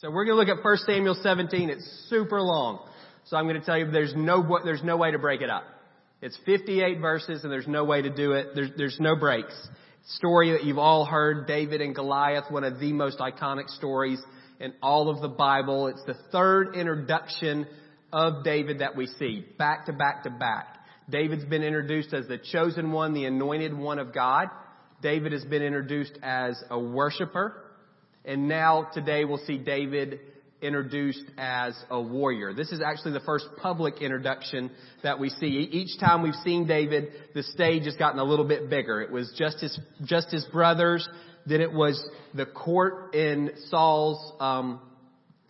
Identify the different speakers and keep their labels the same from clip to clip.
Speaker 1: So we're going to look at 1 Samuel 17. It's super long. So I'm going to tell you there's no, there's no way to break it up. It's 58 verses and there's no way to do it. There's, there's no breaks. Story that you've all heard, David and Goliath, one of the most iconic stories in all of the Bible. It's the third introduction of David that we see, back to back to back. David's been introduced as the chosen one, the anointed one of God. David has been introduced as a worshiper. And now today we'll see David introduced as a warrior. This is actually the first public introduction that we see. Each time we've seen David, the stage has gotten a little bit bigger. It was just his, just his brothers, then it was the court in Saul's, um,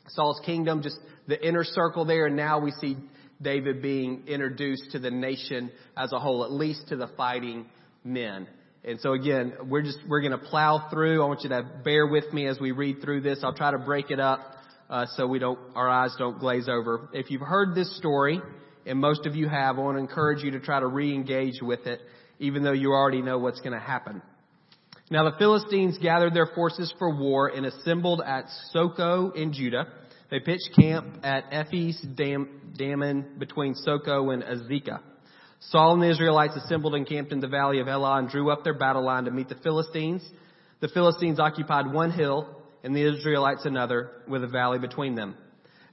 Speaker 1: Saul's kingdom, just the inner circle there, and now we see David being introduced to the nation as a whole, at least to the fighting men. And so again, we're just, we're going to plow through. I want you to bear with me as we read through this. I'll try to break it up, uh, so we don't, our eyes don't glaze over. If you've heard this story, and most of you have, I want to encourage you to try to re-engage with it, even though you already know what's going to happen. Now the Philistines gathered their forces for war and assembled at Socoh in Judah. They pitched camp at Ephes Dam, Damon between Socoh and Azekah. Saul and the Israelites assembled and camped in the valley of Elah and drew up their battle line to meet the Philistines. The Philistines occupied one hill and the Israelites another with a valley between them.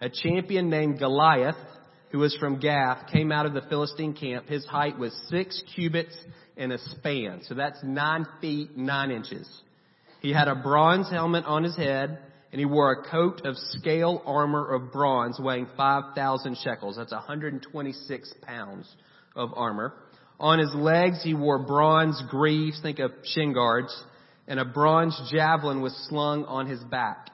Speaker 1: A champion named Goliath, who was from Gath, came out of the Philistine camp. His height was six cubits and a span. So that's nine feet, nine inches. He had a bronze helmet on his head and he wore a coat of scale armor of bronze weighing 5,000 shekels. That's 126 pounds of armor. On his legs he wore bronze greaves, think of shin guards, and a bronze javelin was slung on his back.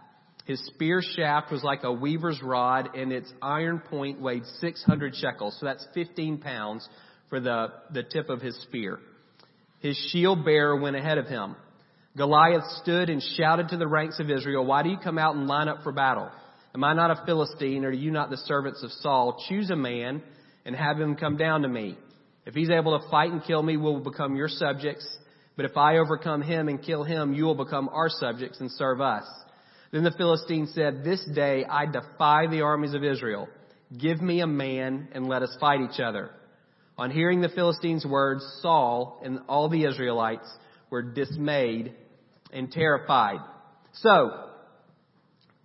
Speaker 1: His spear shaft was like a weaver's rod and its iron point weighed 600 shekels. So that's 15 pounds for the, the tip of his spear. His shield bearer went ahead of him. Goliath stood and shouted to the ranks of Israel, Why do you come out and line up for battle? Am I not a Philistine, or are you not the servants of Saul? Choose a man and have him come down to me. If he's able to fight and kill me, we will become your subjects. But if I overcome him and kill him, you will become our subjects and serve us. Then the Philistine said, This day I defy the armies of Israel. Give me a man and let us fight each other. On hearing the Philistines' words, Saul and all the Israelites were dismayed and terrified. So,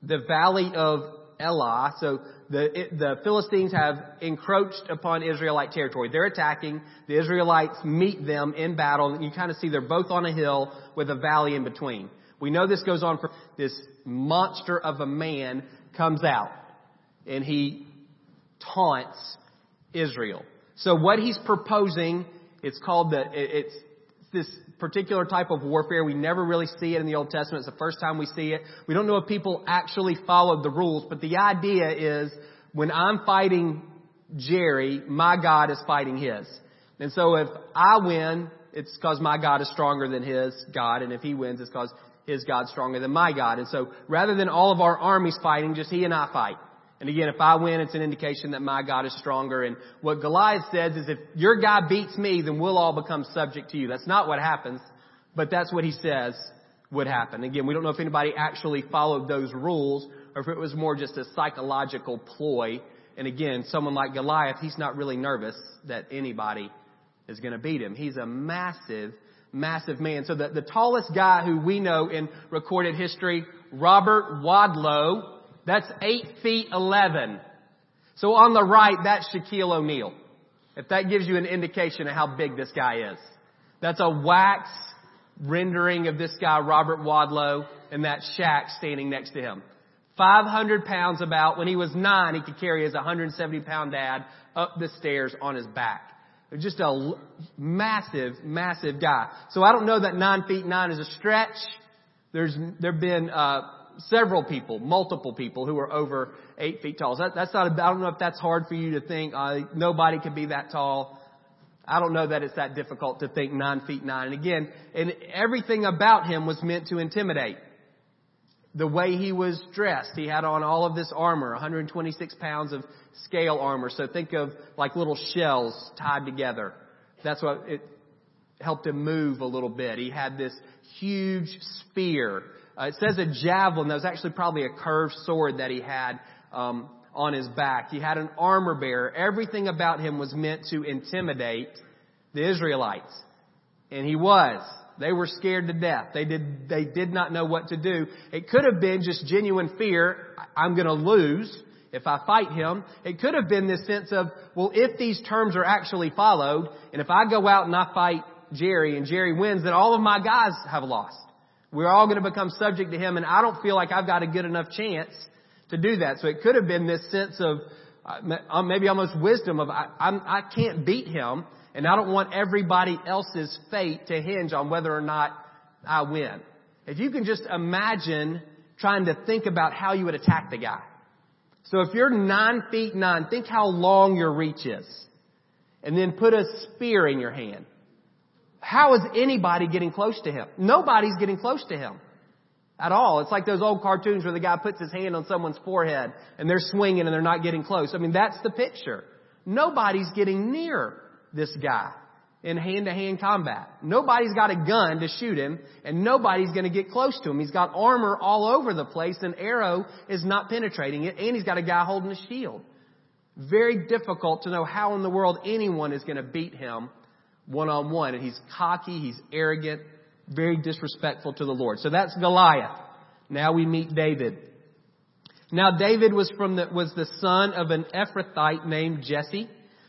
Speaker 1: the valley of Elah, so the, the Philistines have encroached upon Israelite territory. They're attacking. The Israelites meet them in battle. You kind of see they're both on a hill with a valley in between. We know this goes on for this monster of a man comes out and he taunts Israel. So what he's proposing, it's called the, it's this particular type of warfare. We never really see it in the Old Testament. It's the first time we see it. We don't know if people actually followed the rules, but the idea is when I'm fighting Jerry, my God is fighting his. And so if I win, it's because my God is stronger than his God, and if he wins, it's because his God's stronger than my God. And so rather than all of our armies fighting, just he and I fight. And again, if I win, it's an indication that my God is stronger. And what Goliath says is if your guy beats me, then we'll all become subject to you. That's not what happens, but that's what he says would happen. Again, we don't know if anybody actually followed those rules or if it was more just a psychological ploy. And again, someone like Goliath, he's not really nervous that anybody is going to beat him. He's a massive, massive man. So the, the tallest guy who we know in recorded history, Robert Wadlow, that's 8 feet 11. So on the right, that's Shaquille O'Neal. If that gives you an indication of how big this guy is. That's a wax rendering of this guy, Robert Wadlow, and that Shaq standing next to him. 500 pounds about. When he was nine, he could carry his 170 pound dad up the stairs on his back. Just a massive, massive guy. So I don't know that nine feet nine is a stretch. There's, there've been, uh, several people, multiple people who are over eight feet tall. That, that's not, I don't know if that's hard for you to think, uh, nobody could be that tall. I don't know that it's that difficult to think nine feet nine. And again, and everything about him was meant to intimidate. The way he was dressed, he had on all of this armor, 126 pounds of scale armor. So think of like little shells tied together. That's what it helped him move a little bit. He had this huge spear Uh, it says a javelin. That was actually probably a curved sword that he had um, on his back. He had an armor bearer. Everything about him was meant to intimidate the Israelites. And he was. They were scared to death. They did, they did not know what to do. It could have been just genuine fear. I'm going to lose if I fight him. It could have been this sense of, well, if these terms are actually followed, and if I go out and I fight Jerry and Jerry wins, then all of my guys have lost. We're all going to become subject to him and I don't feel like I've got a good enough chance to do that. So it could have been this sense of, uh, maybe almost wisdom of, I, I'm, I can't beat him and I don't want everybody else's fate to hinge on whether or not I win. If you can just imagine trying to think about how you would attack the guy. So if you're nine feet nine, think how long your reach is. And then put a spear in your hand. How is anybody getting close to him? Nobody's getting close to him at all. It's like those old cartoons where the guy puts his hand on someone's forehead and they're swinging and they're not getting close. I mean, that's the picture. Nobody's getting near this guy in hand-to-hand combat. Nobody's got a gun to shoot him, and nobody's going to get close to him. He's got armor all over the place, and arrow is not penetrating it, and he's got a guy holding a shield. Very difficult to know how in the world anyone is going to beat him one-on-one. And he's cocky, he's arrogant, very disrespectful to the Lord. So that's Goliath. Now we meet David. Now David was from the, was the son of an Ephrathite named Jesse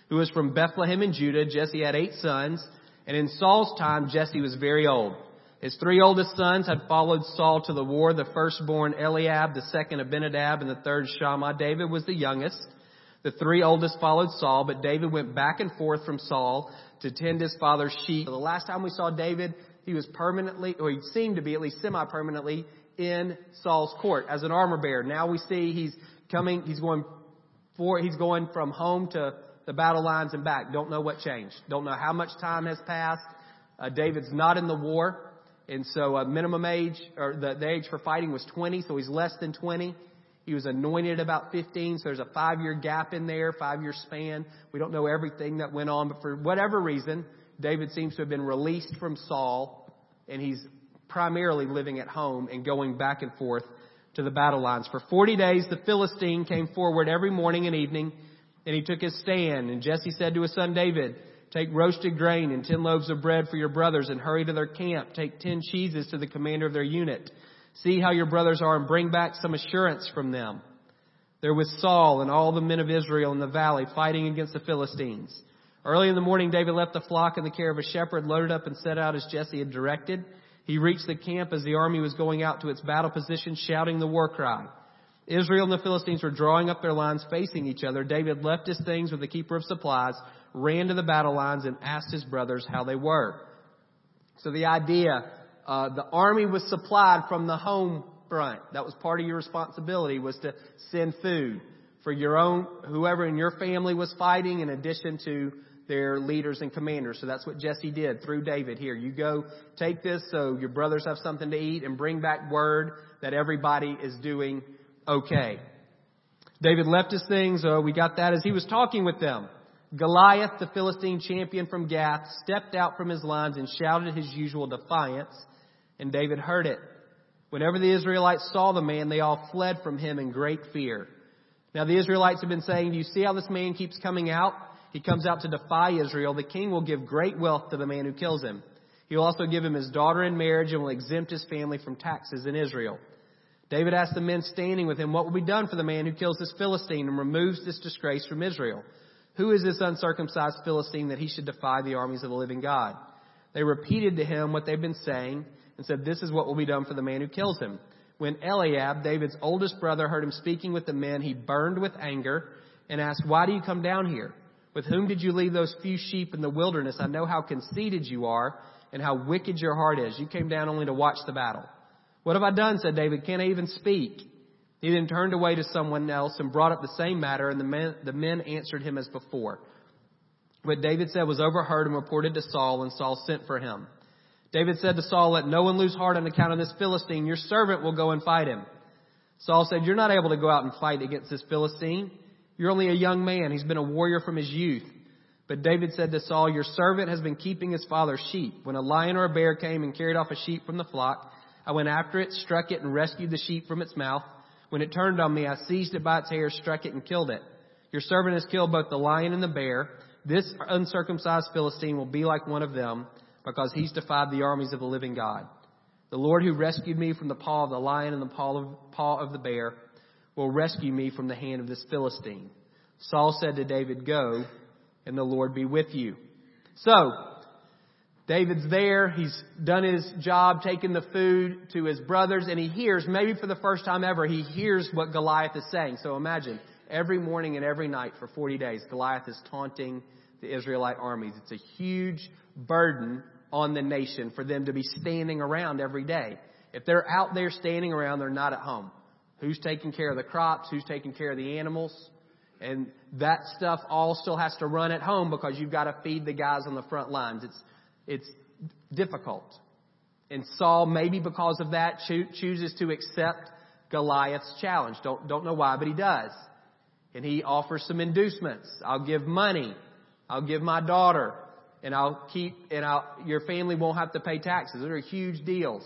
Speaker 1: who was from Bethlehem in Judah. Jesse had eight sons, and in Saul's time, Jesse was very old. His three oldest sons had followed Saul to the war, the firstborn Eliab, the second Abinadab, and the third Shammah. David was the youngest. The three oldest followed Saul, but David went back and forth from Saul to tend his father's sheep. The last time we saw David, he was permanently, or he seemed to be at least semi-permanently, in Saul's court as an armor bearer. Now we see he's coming, he's going for, he's going from home to the battle lines and back. Don't know what changed. Don't know how much time has passed. Uh, David's not in the war. And so uh, minimum age, or the, the age for fighting was 20, so he's less than 20. He was anointed about 15, so there's a five year gap in there, five year span. We don't know everything that went on, but for whatever reason, David seems to have been released from Saul, and he's primarily living at home and going back and forth to the battle lines. For 40 days, the Philistine came forward every morning and evening and he took his stand, and Jesse said to his son David, Take roasted grain and ten loaves of bread for your brothers and hurry to their camp. Take ten cheeses to the commander of their unit. See how your brothers are and bring back some assurance from them. There was Saul and all the men of Israel in the valley fighting against the Philistines. Early in the morning, David left the flock in the care of a shepherd, loaded up and set out as Jesse had directed. He reached the camp as the army was going out to its battle position, shouting the war cry. Israel and the Philistines were drawing up their lines facing each other. David left his things with the keeper of supplies, ran to the battle lines, and asked his brothers how they were. So the idea, uh, the army was supplied from the home front. That was part of your responsibility was to send food for your own, whoever in your family was fighting in addition to their leaders and commanders. So that's what Jesse did through David here. You go take this so your brothers have something to eat and bring back word that everybody is doing okay. David left his things. Uh, we got that as he was talking with them. Goliath, the Philistine champion from Gath, stepped out from his lines and shouted his usual defiance, and David heard it. Whenever the Israelites saw the man, they all fled from him in great fear. Now the Israelites have been saying, do you see how this man keeps coming out? He comes out to defy Israel. The king will give great wealth to the man who kills him. He will also give him his daughter in marriage and will exempt his family from taxes in Israel. David asked the men standing with him, What will be done for the man who kills this Philistine and removes this disgrace from Israel? Who is this uncircumcised Philistine that he should defy the armies of the living God? They repeated to him what they'd been saying and said, This is what will be done for the man who kills him. When Eliab, David's oldest brother, heard him speaking with the men, he burned with anger and asked, Why do you come down here? With whom did you leave those few sheep in the wilderness? I know how conceited you are and how wicked your heart is. You came down only to watch the battle. What have I done? said David. Can't I even speak? He then turned away to someone else and brought up the same matter, and the men, the men answered him as before. What David said was overheard and reported to Saul, and Saul sent for him. David said to Saul, Let no one lose heart on account of this Philistine. Your servant will go and fight him. Saul said, You're not able to go out and fight against this Philistine. You're only a young man. He's been a warrior from his youth. But David said to Saul, Your servant has been keeping his father's sheep. When a lion or a bear came and carried off a sheep from the flock, I went after it, struck it, and rescued the sheep from its mouth. When it turned on me, I seized it by its hair, struck it, and killed it. Your servant has killed both the lion and the bear. This uncircumcised Philistine will be like one of them because he's defied the armies of the living God. The Lord who rescued me from the paw of the lion and the paw of, paw of the bear will rescue me from the hand of this Philistine. Saul said to David, Go, and the Lord be with you. So, David's there. He's done his job, taking the food to his brothers, and he hears, maybe for the first time ever, he hears what Goliath is saying. So imagine, every morning and every night for 40 days, Goliath is taunting the Israelite armies. It's a huge burden on the nation for them to be standing around every day. If they're out there standing around, they're not at home. Who's taking care of the crops? Who's taking care of the animals? And that stuff all still has to run at home because you've got to feed the guys on the front lines. It's, it's difficult. And Saul, maybe because of that, cho- chooses to accept Goliath's challenge. Don't, don't know why, but he does. And he offers some inducements. I'll give money. I'll give my daughter. And I'll keep, and I'll, your family won't have to pay taxes. Those are huge deals.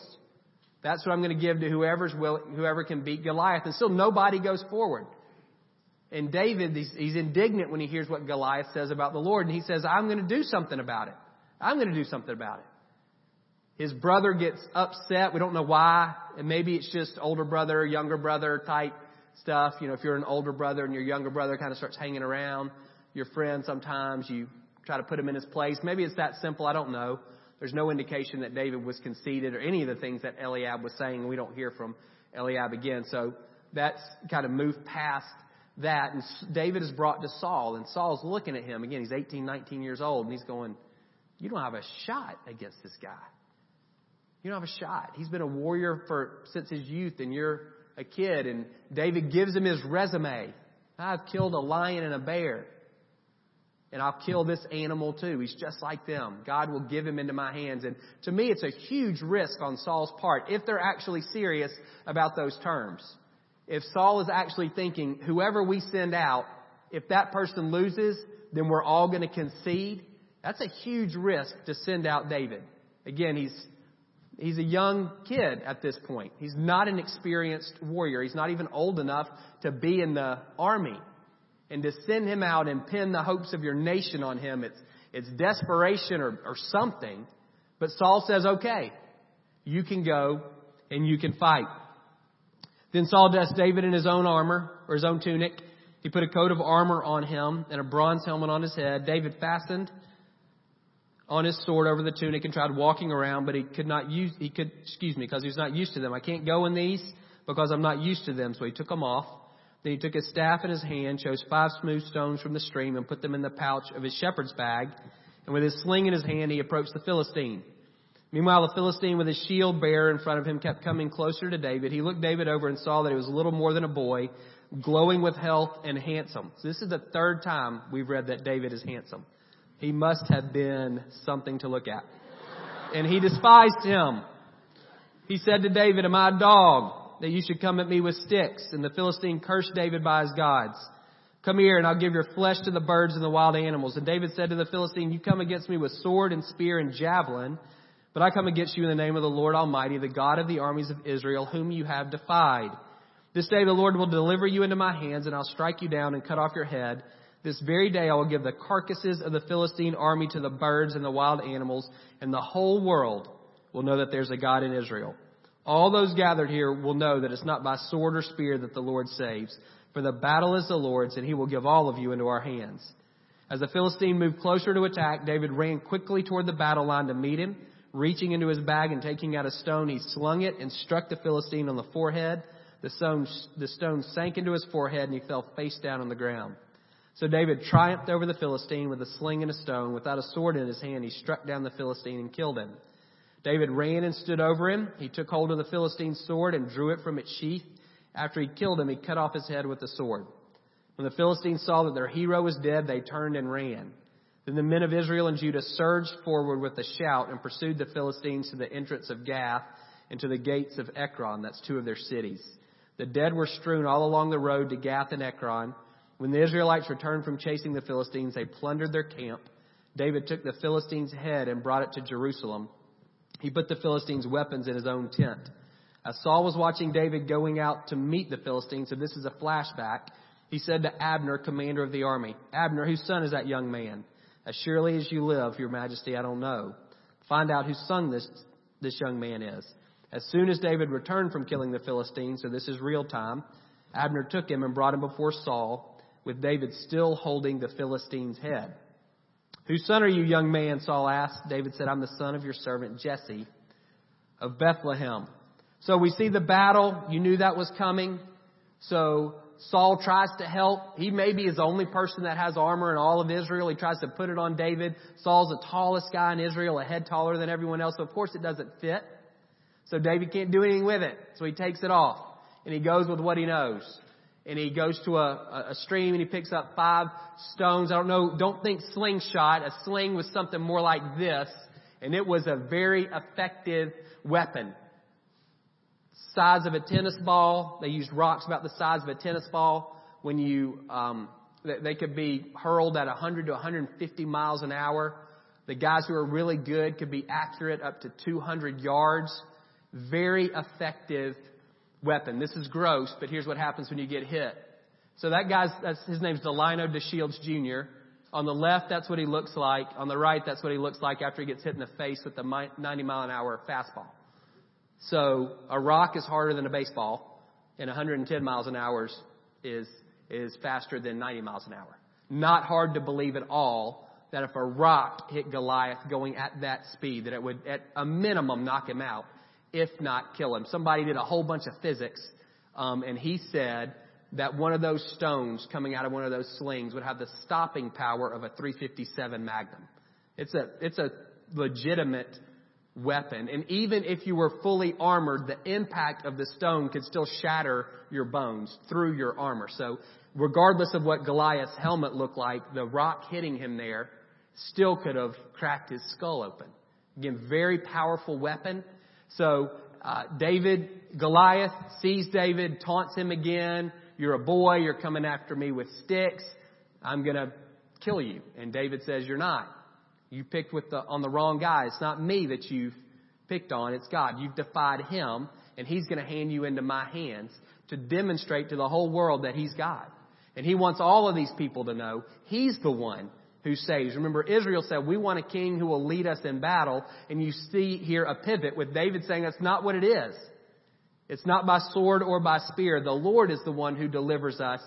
Speaker 1: That's what I'm going to give to whoever's will, whoever can beat Goliath. And still nobody goes forward. And David, he's, he's indignant when he hears what Goliath says about the Lord. And he says, I'm going to do something about it. I'm going to do something about it. His brother gets upset. We don't know why. And maybe it's just older brother, younger brother type stuff. You know, if you're an older brother and your younger brother kind of starts hanging around your friend sometimes, you try to put him in his place. Maybe it's that simple. I don't know. There's no indication that David was conceited or any of the things that Eliab was saying. We don't hear from Eliab again. So that's kind of moved past that. And David is brought to Saul, and Saul's looking at him. Again, he's 18, 19 years old, and he's going, You don't have a shot against this guy. You don't have a shot. He's been a warrior for since his youth, and you're a kid. And David gives him his resume. I've killed a lion and a bear. And I'll kill this animal too. He's just like them. God will give him into my hands. And to me, it's a huge risk on Saul's part if they're actually serious about those terms if Saul is actually thinking, whoever we send out, if that person loses, then we're all going to concede, that's a huge risk to send out David. Again, he's, he's a young kid at this point. He's not an experienced warrior. He's not even old enough to be in the army. And to send him out and pin the hopes of your nation on him, it's, it's desperation or, or something. But Saul says, okay, you can go and you can fight. Then Saul dressed David in his own armor, or his own tunic. He put a coat of armor on him and a bronze helmet on his head. David fastened on his sword over the tunic and tried walking around, but he could not use, he could, excuse me, because he was not used to them. I can't go in these because I'm not used to them. So he took them off. Then he took his staff in his hand, chose five smooth stones from the stream and put them in the pouch of his shepherd's bag. And with his sling in his hand, he approached the Philistine. Meanwhile, the Philistine with his shield bearer in front of him kept coming closer to David. He looked David over and saw that he was little more than a boy, glowing with health and handsome. So this is the third time we've read that David is handsome. He must have been something to look at. And he despised him. He said to David, Am I a dog that you should come at me with sticks? And the Philistine cursed David by his gods. Come here and I'll give your flesh to the birds and the wild animals. And David said to the Philistine, You come against me with sword and spear and javelin but I come against you in the name of the Lord Almighty, the God of the armies of Israel, whom you have defied. This day the Lord will deliver you into my hands, and I'll strike you down and cut off your head. This very day I will give the carcasses of the Philistine army to the birds and the wild animals, and the whole world will know that there's a God in Israel. All those gathered here will know that it's not by sword or spear that the Lord saves, for the battle is the Lord's, and he will give all of you into our hands. As the Philistine moved closer to attack, David ran quickly toward the battle line to meet him. Reaching into his bag and taking out a stone, he slung it and struck the Philistine on the forehead. The stone, the stone sank into his forehead and he fell face down on the ground. So David triumphed over the Philistine with a sling and a stone. Without a sword in his hand, he struck down the Philistine and killed him. David ran and stood over him. He took hold of the Philistine's sword and drew it from its sheath. After he killed him, he cut off his head with the sword. When the Philistines saw that their hero was dead, they turned and ran. Then the men of Israel and Judah surged forward with a shout and pursued the Philistines to the entrance of Gath and to the gates of Ekron. That's two of their cities. The dead were strewn all along the road to Gath and Ekron. When the Israelites returned from chasing the Philistines, they plundered their camp. David took the Philistines' head and brought it to Jerusalem. He put the Philistines' weapons in his own tent. As Saul was watching David going out to meet the Philistines, so this is a flashback, he said to Abner, commander of the army, Abner, whose son is that young man? As surely as you live, your majesty, I don't know. Find out whose son this, this young man is. As soon as David returned from killing the Philistines, so this is real time, Abner took him and brought him before Saul, with David still holding the Philistine's head. Whose son are you, young man? Saul asked. David said, I'm the son of your servant Jesse of Bethlehem. So we see the battle. You knew that was coming. So Saul tries to help. He maybe is the only person that has armor in all of Israel. He tries to put it on David. Saul's the tallest guy in Israel, a head taller than everyone else. So of course it doesn't fit. So David can't do anything with it. So he takes it off and he goes with what he knows and he goes to a, a stream and he picks up five stones. I don't know, don't think slingshot. A sling was something more like this, and it was a very effective weapon. Size of a tennis ball. They used rocks about the size of a tennis ball. When you, um, they could be hurled at 100 to 150 miles an hour. The guys who are really good could be accurate up to 200 yards. Very effective weapon. This is gross, but here's what happens when you get hit. So that guy's, that's, his name's Delino DeShields Jr. On the left, that's what he looks like. On the right, that's what he looks like after he gets hit in the face with the 90 mile an hour fastball. So a rock is harder than a baseball, and 110 miles an hour is, is faster than 90 miles an hour. Not hard to believe at all that if a rock hit Goliath going at that speed, that it would at a minimum knock him out if not kill him. Somebody did a whole bunch of physics, um, and he said that one of those stones coming out of one of those slings would have the stopping power of a 357 Magnum. It's a it's a legitimate weapon, and even if you were fully armored, the impact of the stone could still shatter your bones through your armor. So, regardless of what Goliath's helmet looked like, the rock hitting him there still could have cracked his skull open. Again, very powerful weapon. So uh, David, Goliath sees David, taunts him again. You're a boy. You're coming after me with sticks. I'm going to kill you. And David says, You're not. You picked with the, on the wrong guy. It's not me that you've picked on. It's God. You've defied him, and he's going to hand you into my hands to demonstrate to the whole world that he's God. And he wants all of these people to know he's the one who saves. Remember, Israel said, we want a king who will lead us in battle. And you see here a pivot with David saying that's not what it is. It's not by sword or by spear. The Lord is the one who delivers us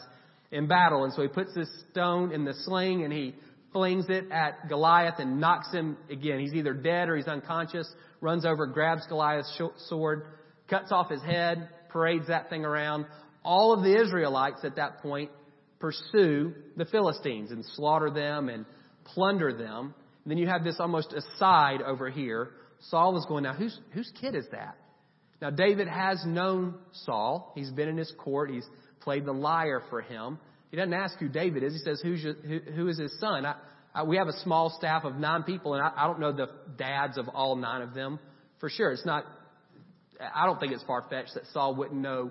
Speaker 1: in battle. And so he puts this stone in the sling and he flings it at Goliath and knocks him again. He's either dead or he's unconscious, runs over, grabs Goliath's sword, cuts off his head, parades that thing around. All of the Israelites at that point pursue the Philistines and slaughter them and plunder them. And then you have this almost aside over here. Saul is going, now whose, whose kid is that? Now David has known Saul. He's been in his court. He's played the lyre for him. He doesn't ask who David is. He says, Who's your, who, who is his son? I, I, we have a small staff of nine people, and I, I don't know the dads of all nine of them for sure. It's not, I don't think it's far fetched that Saul wouldn't know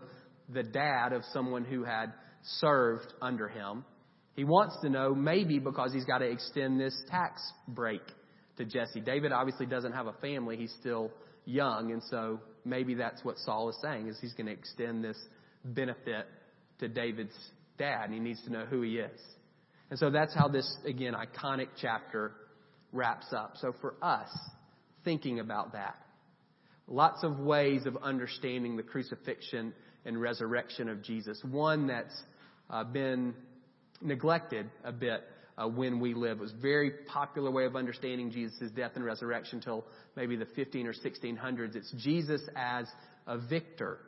Speaker 1: the dad of someone who had served under him. He wants to know maybe because he's got to extend this tax break to Jesse. David obviously doesn't have a family. He's still young. And so maybe that's what Saul is saying is he's going to extend this benefit to David's dad and he needs to know who he is. And so that's how this, again, iconic chapter wraps up. So for us, thinking about that, lots of ways of understanding the crucifixion and resurrection of Jesus. One that's uh, been neglected a bit uh, when we live. It was a very popular way of understanding Jesus' death and resurrection until maybe the 15 or 1600s. It's Jesus as a victor,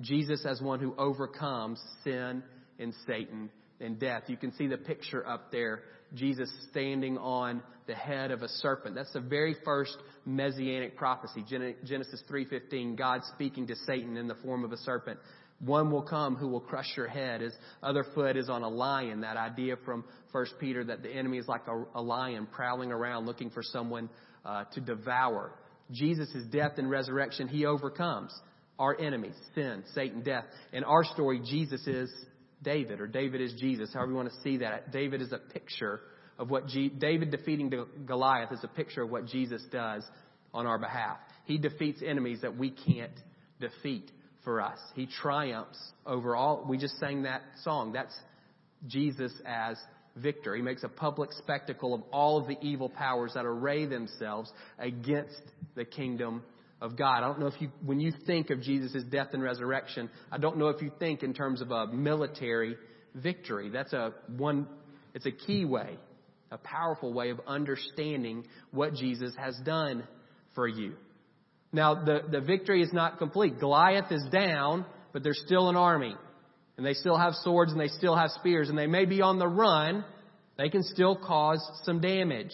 Speaker 1: Jesus as one who overcomes sin and Satan and death. You can see the picture up there. Jesus standing on the head of a serpent. That's the very first messianic prophecy. Genesis 3:15, God speaking to Satan in the form of a serpent. One will come who will crush your head. His other foot is on a lion. That idea from 1 Peter that the enemy is like a, a lion prowling around looking for someone uh, to devour. Jesus' death and resurrection, he overcomes our enemies, sin, Satan, death. In our story, Jesus is David, or David is Jesus, however you want to see that. David is a picture of what G- David defeating Goliath is a picture of what Jesus does on our behalf. He defeats enemies that we can't defeat for us. He triumphs over all. We just sang that song. That's Jesus as victor. He makes a public spectacle of all of the evil powers that array themselves against the kingdom of God. I don't know if you, when you think of Jesus' death and resurrection, I don't know if you think in terms of a military victory. That's a one, it's a key way, a powerful way of understanding what Jesus has done for you. Now, the, the victory is not complete. Goliath is down, but there's still an army. And they still have swords and they still have spears and they may be on the run. They can still cause some damage.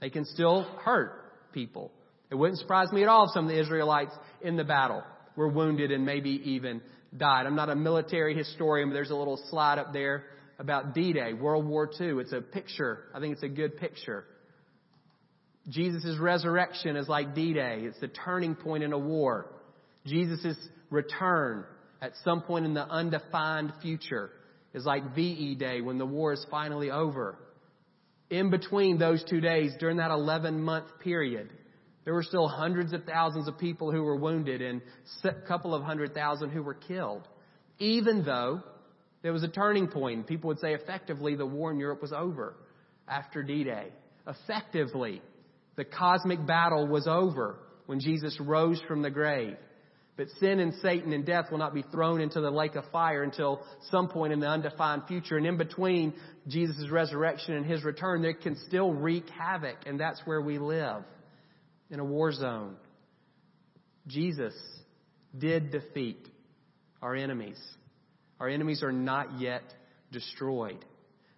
Speaker 1: They can still hurt people. It wouldn't surprise me at all if some of the Israelites in the battle were wounded and maybe even died. I'm not a military historian, but there's a little slide up there about D-Day, World War II. It's a picture. I think it's a good picture. Jesus' resurrection is like D-Day. It's the turning point in a war. Jesus' return at some point in the undefined future is like VE Day when the war is finally over. In between those two days, during that 11 month period, there were still hundreds of thousands of people who were wounded and a couple of hundred thousand who were killed. Even though there was a turning point, people would say effectively the war in Europe was over after D-Day. Effectively, the cosmic battle was over when Jesus rose from the grave. But sin and Satan and death will not be thrown into the lake of fire until some point in the undefined future. And in between Jesus' resurrection and his return, they can still wreak havoc. And that's where we live in a war zone. Jesus did defeat our enemies. Our enemies are not yet destroyed.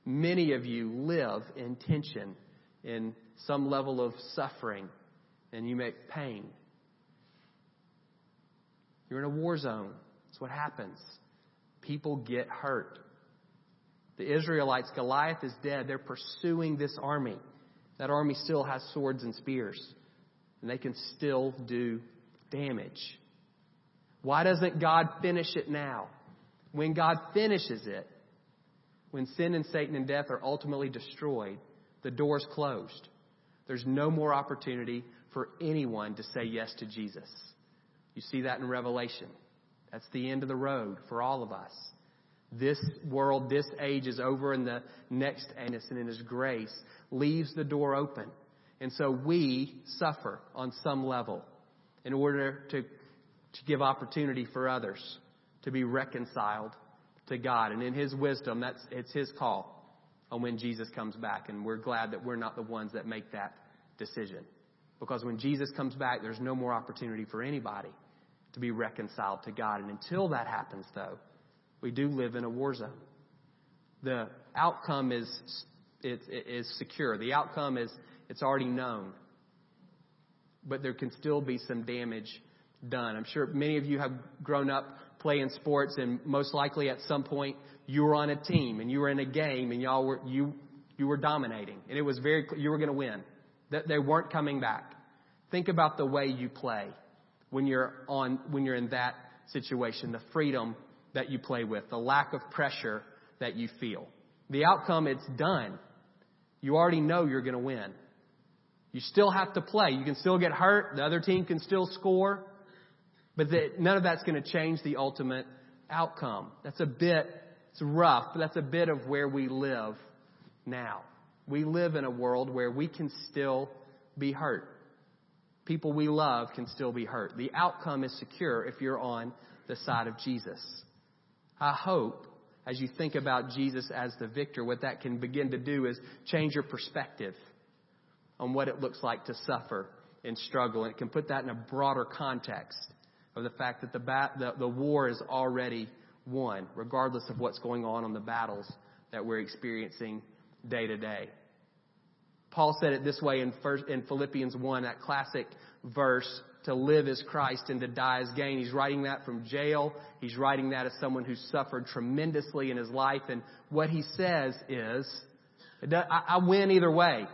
Speaker 1: Many of you live in tension, in some level of suffering, and you make pain. You're in a war zone. That's what happens. People get hurt. The Israelites, Goliath is dead. They're pursuing this army. That army still has swords and spears, and they can still do damage. Why doesn't God finish it now? When God finishes it, when sin and Satan and death are ultimately destroyed, the door's closed. There's no more opportunity for anyone to say yes to Jesus. You see that in Revelation. That's the end of the road for all of us. This world, this age is over, and the next age, and in His grace leaves the door open. And so we suffer on some level in order to, to give opportunity for others to be reconciled to God. And in His wisdom, that's, it's His call on when Jesus comes back. And we're glad that we're not the ones that make that decision. Because when Jesus comes back, there's no more opportunity for anybody to be reconciled to God. And until that happens, though, we do live in a war zone. The outcome is, is, is secure. The outcome is, it's already known. But there can still be some damage done. I'm sure many of you have grown up playing sports and most likely at some point you were on a team and you were in a game and y'all were, you, you were dominating and it was very, you were going to win. That they weren't coming back. Think about the way you play when you're on, when you're in that situation, the freedom that you play with, the lack of pressure that you feel. The outcome, it's done. You already know you're going to win. You still have to play. You can still get hurt. The other team can still score. But the, none of that's going to change the ultimate outcome. That's a bit, it's rough, but that's a bit of where we live now. We live in a world where we can still be hurt people we love can still be hurt. The outcome is secure if you're on the side of Jesus. I hope as you think about Jesus as the victor, what that can begin to do is change your perspective on what it looks like to suffer and struggle. And it can put that in a broader context of the fact that the, the, the war is already won, regardless of what's going on on the battles that we're experiencing day to day. Paul said it this way in, first, in Philippians 1, that classic verse, to live as Christ and to die as gain. He's writing that from jail. He's writing that as someone who's suffered tremendously in his life. And what he says is, I win either way.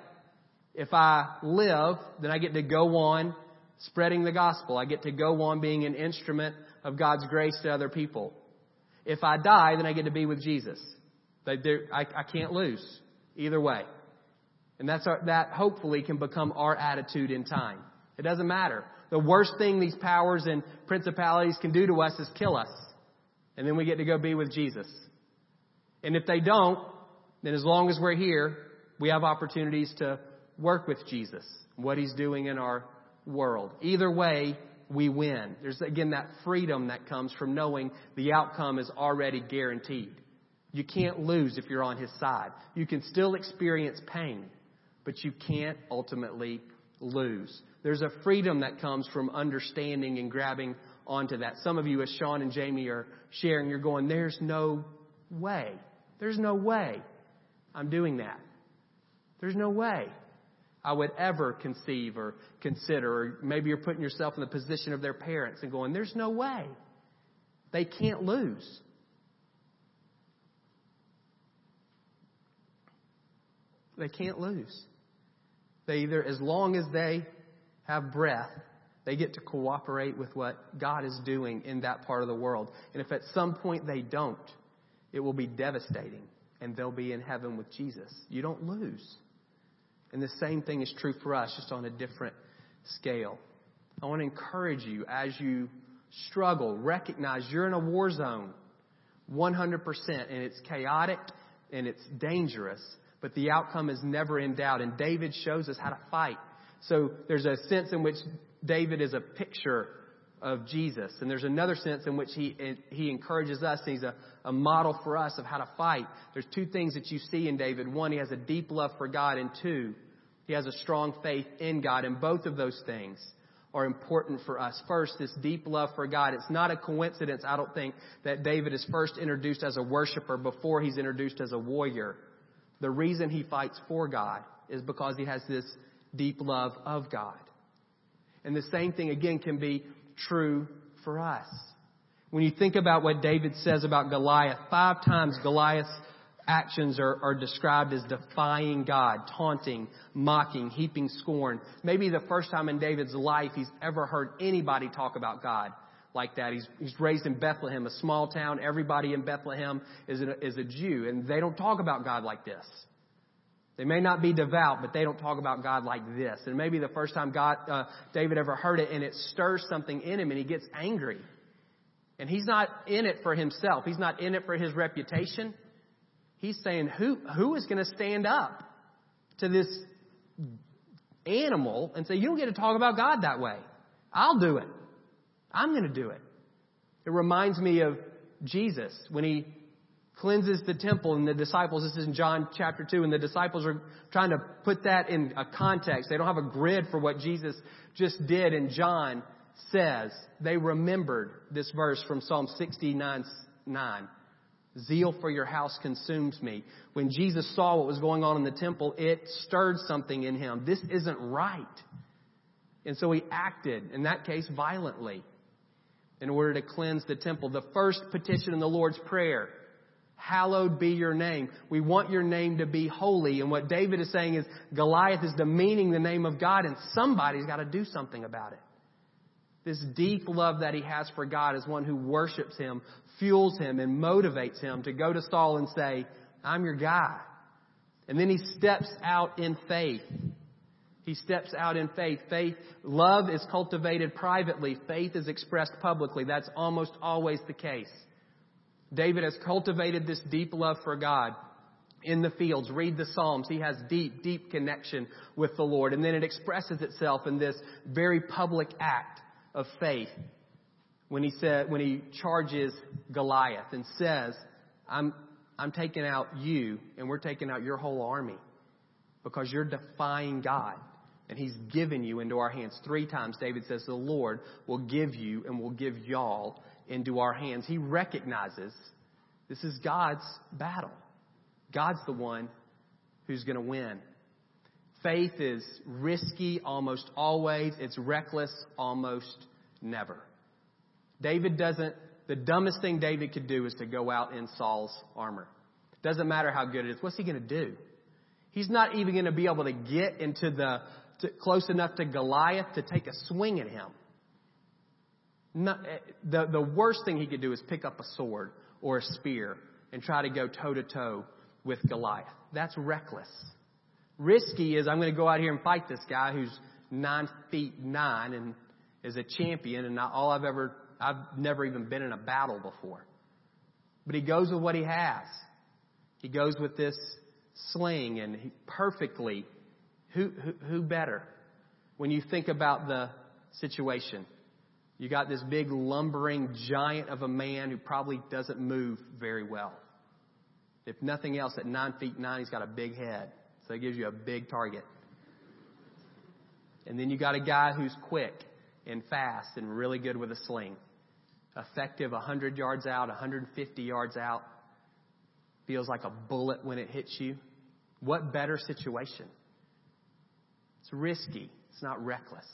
Speaker 1: If I live, then I get to go on spreading the gospel. I get to go on being an instrument of God's grace to other people. If I die, then I get to be with Jesus. I, can't lose either way. And that's our, that hopefully can become our attitude in time. It doesn't matter The worst thing these powers and principalities can do to us is kill us. And then we get to go be with Jesus. And if they don't, then as long as we're here, we have opportunities to work with Jesus, what he's doing in our world. Either way, we win. There's again that freedom that comes from knowing the outcome is already guaranteed. You can't lose if you're on his side. You can still experience pain, but you can't ultimately lose. There's a freedom that comes from understanding and grabbing onto that. Some of you, as Sean and Jamie are sharing, you're going, there's no way. There's no way I'm doing that. There's no way I would ever conceive or consider, or maybe you're putting yourself in the position of their parents and going, there's no way. They can't lose. They can't lose. They either, as long as they have breath, they get to cooperate with what God is doing in that part of the world. And if at some point they don't, it will be devastating and they'll be in heaven with Jesus. You don't lose. And the same thing is true for us, just on a different scale. I want to encourage you as you struggle, recognize you're in a war zone 100% and it's chaotic and it's dangerous, but the outcome is never in doubt. And David shows us how to fight. So there's a sense in which David is a picture of Jesus. And there's another sense in which he, he encourages us. He's a, a model for us of how to fight. There's two things that you see in David. One, he has a deep love for God. And two, he has a strong faith in God. And both of those things are important for us. First, this deep love for God. It's not a coincidence, I don't think, that David is first introduced as a worshiper before he's introduced as a warrior. The reason he fights for God is because he has this deep love of God. And the same thing again can be true for us. When you think about what David says about Goliath, five times Goliath's actions are, are, described as defying God, taunting, mocking, heaping scorn. Maybe the first time in David's life he's ever heard anybody talk about God like that. He's, he's raised in Bethlehem, a small town. Everybody in Bethlehem is a, is a Jew, and they don't talk about God like this. They may not be devout, but they don't talk about God like this. And maybe the first time God, uh, David ever heard it, and it stirs something in him, and he gets angry. And he's not in it for himself. He's not in it for his reputation. He's saying, who, who is going to stand up to this animal and say, you don't get to talk about God that way. I'll do it. I'm going to do it. It reminds me of Jesus when he cleanses the temple and the disciples, this is in John chapter 2, and the disciples are trying to put that in a context. They don't have a grid for what Jesus just did, and John says they remembered this verse from Psalm 69 9. Zeal for your house consumes me. When Jesus saw what was going on in the temple, it stirred something in him. This isn't right. And so he acted, in that case, violently in order to cleanse the temple. The first petition in the Lord's Prayer Hallowed be your name. We want your name to be holy. And what David is saying is Goliath is demeaning the name of God, and somebody's got to do something about it. This deep love that he has for God is one who worships him, fuels him, and motivates him to go to Saul and say, I'm your guy. And then he steps out in faith. He steps out in faith. Faith, love is cultivated privately. Faith is expressed publicly. That's almost always the case. David has cultivated this deep love for God in the fields. Read the Psalms. He has deep, deep connection with the Lord. And then it expresses itself in this very public act of faith when he said, when he charges Goliath and says, I'm, I'm taking out you and we're taking out your whole army because you're defying God and he's given you into our hands. Three times David says the Lord will give you and will give y'all into our hands. He recognizes this is God's battle. God's the one who's going to win. Faith is risky almost always. It's reckless almost never. David doesn't, the dumbest thing David could do is to go out in Saul's armor. Doesn't matter how good it is. What's he going to do? He's not even going to be able to get into the, to, close enough to Goliath to take a swing at him. Eh, the, the worst thing he could do is pick up a sword or a spear and try to go toe to toe with Goliath. That's reckless. Risky is I'm going to go out here and fight this guy who's nine feet nine and, is a champion and all I've ever, I've never even been in a battle before. But he goes with what he has. He goes with this sling and he perfectly, who, who, who better? When you think about the situation, you got this big lumbering giant of a man who probably doesn't move very well. If nothing else, at nine feet nine, he's got a big head. So it gives you a big target. And then you got a guy who's quick and fast and really good with a sling. Effective 100 yards out, 150 yards out. Feels like a bullet when it hits you. What better situation? It's risky. It's not reckless.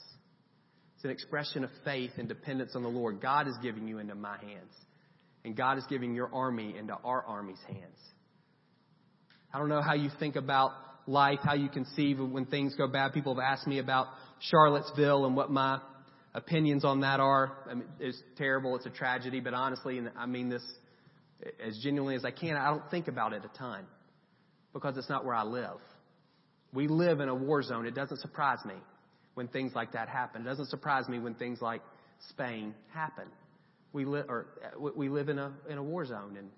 Speaker 1: It's an expression of faith and dependence on the Lord. God is giving you into my hands. And God is giving your army into our army's hands. I don't know how you think about life, how you conceive when things go bad. People have asked me about Charlottesville and what my opinions on that are. I mean, it's terrible. It's a tragedy, but honestly, and I mean this as genuinely as I can, I don't think about it a ton because it's not where I live. We live in a war zone. It doesn't surprise me when things like that happen. It doesn't surprise me when things like Spain happen. We live, or uh, we live in a in a war zone, and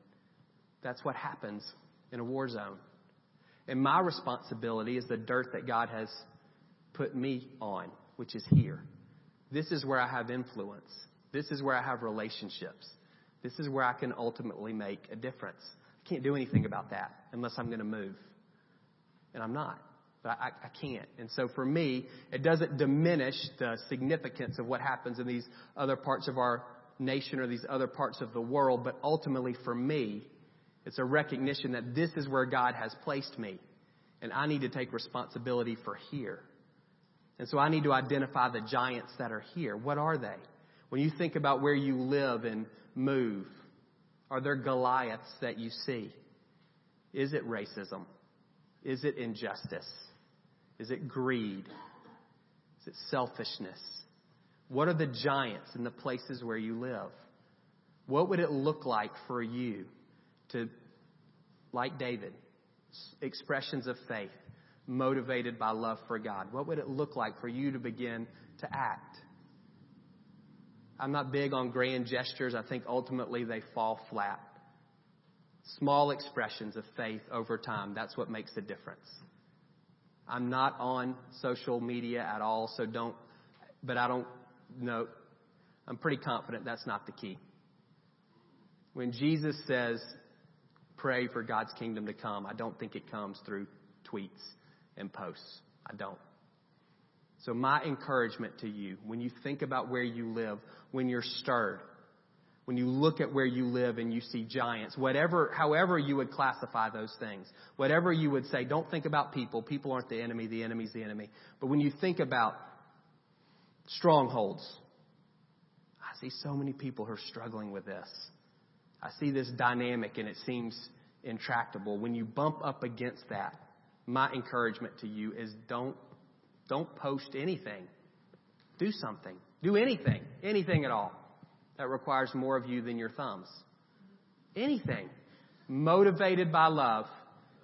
Speaker 1: that's what happens in a war zone. And my responsibility is the dirt that God has put me on, which is here. This is where I have influence. This is where I have relationships. This is where I can ultimately make a difference. I can't do anything about that unless I'm going to move. And I'm not. But I, I can't. And so for me, it doesn't diminish the significance of what happens in these other parts of our nation or these other parts of the world. But ultimately for me, it's a recognition that this is where God has placed me. And I need to take responsibility for here. And so I need to identify the giants that are here. What are they? When you think about where you live and move, are there Goliaths that you see? Is it racism? Is it injustice? Is it greed? Is it selfishness? What are the giants in the places where you live? What would it look like for you to, like David, expressions of faith, motivated by love for God? What would it look like for you to begin to act? I'm not big on grand gestures. I think ultimately they fall flat. Small expressions of faith over time, that's what makes the difference. I'm not on social media at all, so don't, but I don't know. I'm pretty confident that's not the key. When Jesus says, pray for God's kingdom to come. I don't think it comes through tweets and posts. I don't. So my encouragement to you, when you think about where you live, when you're stirred, when you look at where you live and you see giants, whatever, however you would classify those things, whatever you would say, don't think about people. People aren't the enemy. The enemy's the enemy. But when you think about strongholds, I see so many people who are struggling with this. I see this dynamic and it seems intractable. When you bump up against that, my encouragement to you is don't, don't post anything. Do something. Do anything. Anything at all that requires more of you than your thumbs. Anything. Motivated by love,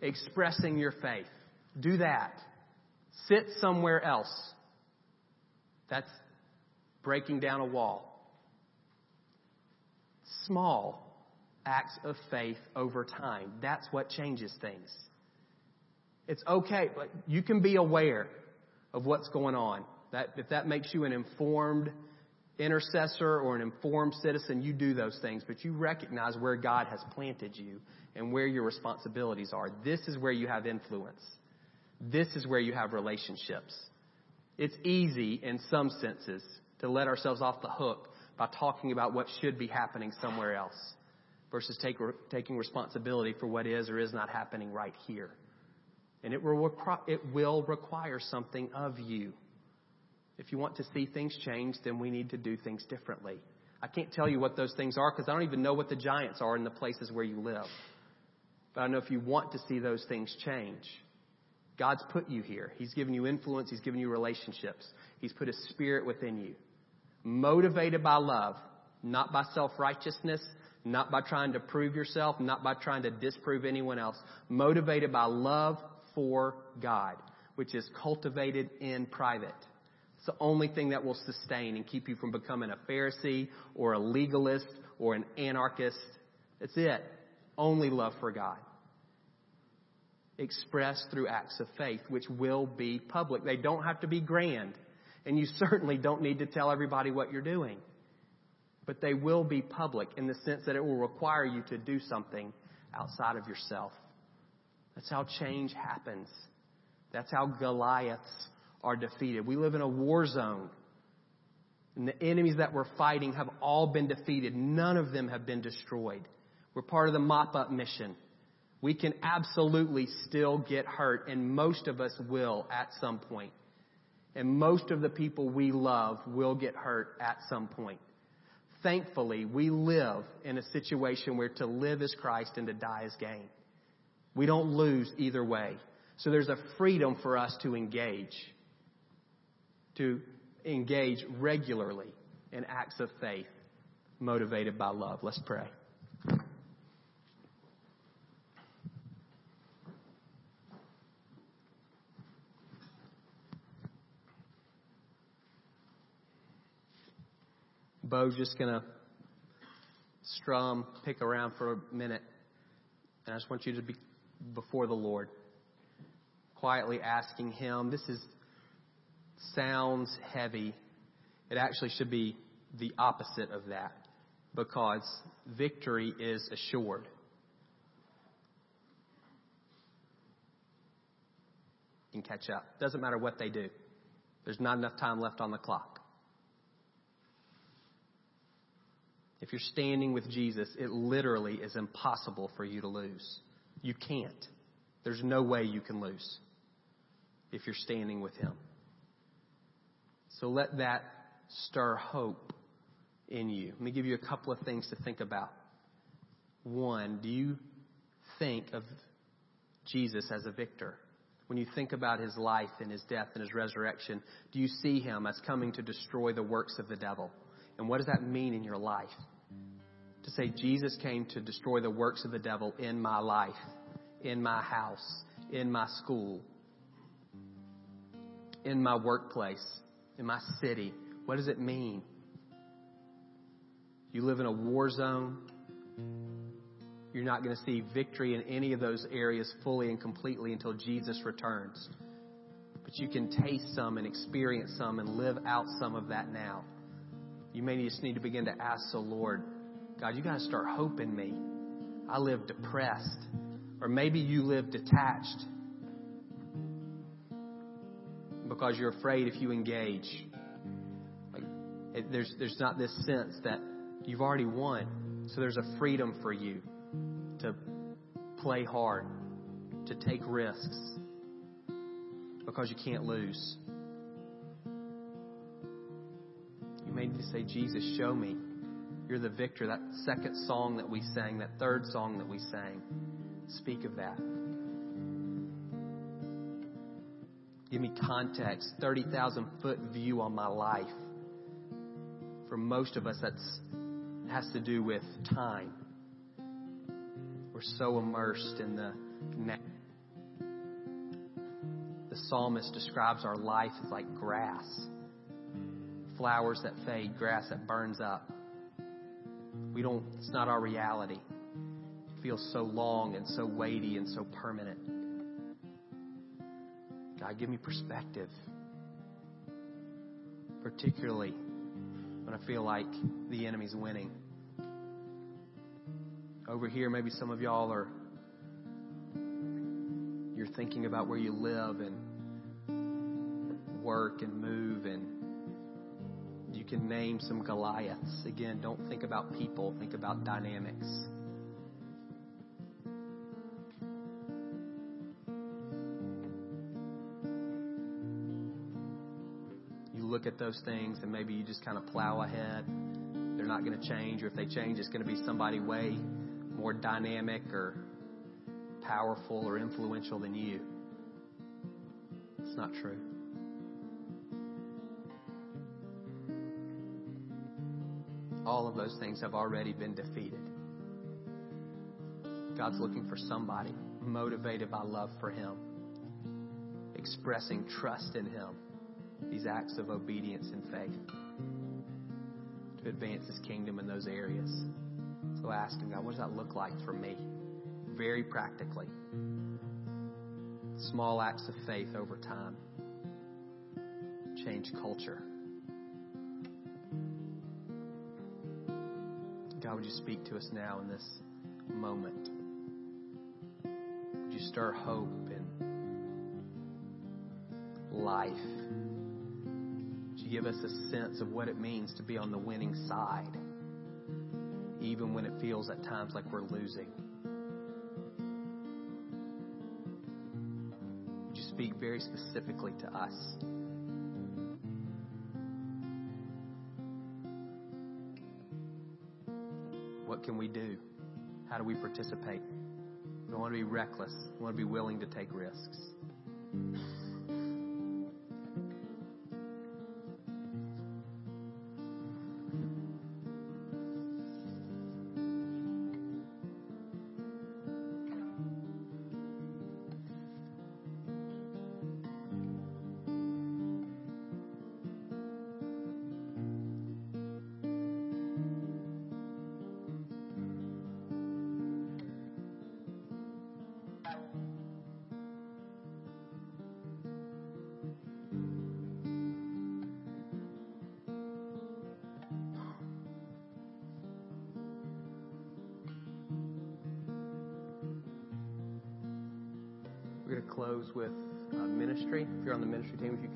Speaker 1: expressing your faith. Do that. Sit somewhere else. That's breaking down a wall. Small acts of faith over time. That's what changes things. It's okay, but you can be aware of what's going on. That if that makes you an informed intercessor or an informed citizen, you do those things, but you recognize where God has planted you and where your responsibilities are. This is where you have influence. This is where you have relationships. It's easy in some senses to let ourselves off the hook by talking about what should be happening somewhere else versus take, taking responsibility for what is or is not happening right here. And it will, it will require something of you. If you want to see things change, then we need to do things differently. I can't tell you what those things are because I don't even know what the giants are in the places where you live. But I know if you want to see those things change, God's put you here. He's given you influence. He's given you relationships. He's put a spirit within you. Motivated by love, not by self-righteousness, not by trying to prove yourself, not by trying to disprove anyone else. Motivated by love for God, which is cultivated in private. It's the only thing that will sustain and keep you from becoming a Pharisee or a legalist or an anarchist. That's it. Only love for God. Expressed through acts of faith, which will be public. They don't have to be grand. And you certainly don't need to tell everybody what you're doing. But they will be public in the sense that it will require you to do something outside of yourself. That's how change happens. That's how Goliaths are defeated. We live in a war zone. And the enemies that we're fighting have all been defeated. None of them have been destroyed. We're part of the mop up mission. We can absolutely still get hurt, and most of us will at some point. And most of the people we love will get hurt at some point. Thankfully, we live in a situation where to live is Christ and to die is gain. We don't lose either way. So there's a freedom for us to engage, to engage regularly in acts of faith motivated by love. Let's pray. Bo's just going to strum, pick around for a minute. And I just want you to be before the Lord, quietly asking Him. This is sounds heavy. It actually should be the opposite of that because victory is assured. Can catch up. Doesn't matter what they do. There's not enough time left on the clock. If you're standing with Jesus, it literally is impossible for you to lose. You can't. There's no way you can lose if you're standing with Him. So let that stir hope in you. Let me give you a couple of things to think about. One, do you think of Jesus as a victor? When you think about his life and his death and his resurrection, do you see him as coming to destroy the works of the devil? And what does that mean in your life? To say Jesus came to destroy the works of the devil in my life, in my house, in my school, in my workplace, in my city. What does it mean? You live in a war zone. You're not going to see victory in any of those areas fully and completely until Jesus returns. But you can taste some and experience some and live out some of that now. You may just need to begin to ask the Lord, God, you got to start hoping me. I live depressed. Or maybe you live detached because you're afraid if you engage. Like, it, there's, there's not this sense that you've already won. So there's a freedom for you to play hard, to take risks because you can't lose. To say, Jesus, show me. You're the victor. That second song that we sang, that third song that we sang, speak of that. Give me context, 30,000 foot view on my life. For most of us, that has to do with time. We're so immersed in the the psalmist describes our life as like grass flowers that fade, grass that burns up. We don't, it's not our reality. It feels so long and so weighty and so permanent. God, give me perspective. Particularly when I feel like the enemy's winning. Over here, maybe some of y'all are, you're thinking about where you live and work and move and can name some Goliaths. Again, don't think about people, think about dynamics. You look at those things and maybe you just kind of plow ahead. They're not going to change, or if they change, it's going to be somebody way more dynamic or powerful or influential than you. It's not true. All of those things have already been defeated. God's looking for somebody motivated by love for Him, expressing trust in Him, these acts of obedience and faith to advance His kingdom in those areas. So ask Him, God, what does that look like for me? Very practically. Small acts of faith over time change culture. Would you speak to us now in this moment? Would you stir hope and life? Would you give us a sense of what it means to be on the winning side, even when it feels at times like we're losing? Would you speak very specifically to us? What can we do? How do we participate? We want to be reckless. We want to be willing to take risks.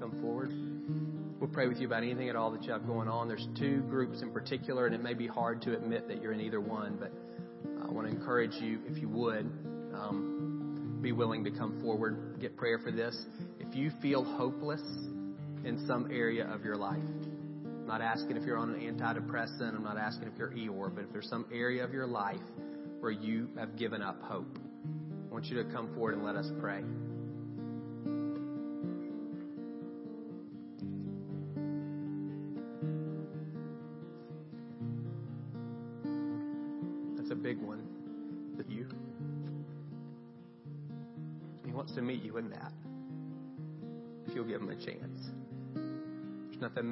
Speaker 1: Come forward, we'll pray with you about anything at all that you have going on. There's two groups in particular, and it may be hard to admit that you're in either one, but I want to encourage you, if you would, um, be willing to come forward, get prayer for this. If you feel hopeless in some area of your life, I'm not asking if you're on an antidepressant, I'm not asking if you're Eeyore, but if there's some area of your life where you have given up hope, I want you to come forward and let us pray.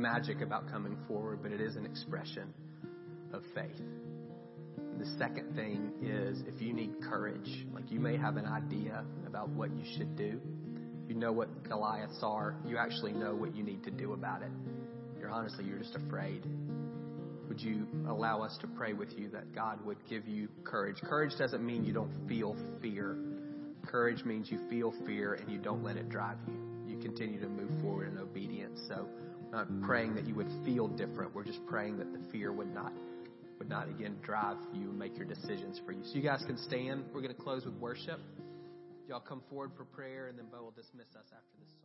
Speaker 1: Magic about coming forward, but it is an expression of faith. The second thing is if you need courage, like you may have an idea about what you should do. You know what Goliaths are. You actually know what you need to do about it. You're honestly, you're just afraid. Would you allow us to pray with you that God would give you courage? Courage doesn't mean you don't feel fear. Courage means you feel fear and you don't let it drive you. You continue to move forward in obedience. So, not praying that you would feel different. We're just praying that the fear would not would not again drive you and make your decisions for you. So you guys can stand. We're going to close with worship. Y'all come forward for prayer, and then Bo will dismiss us after this.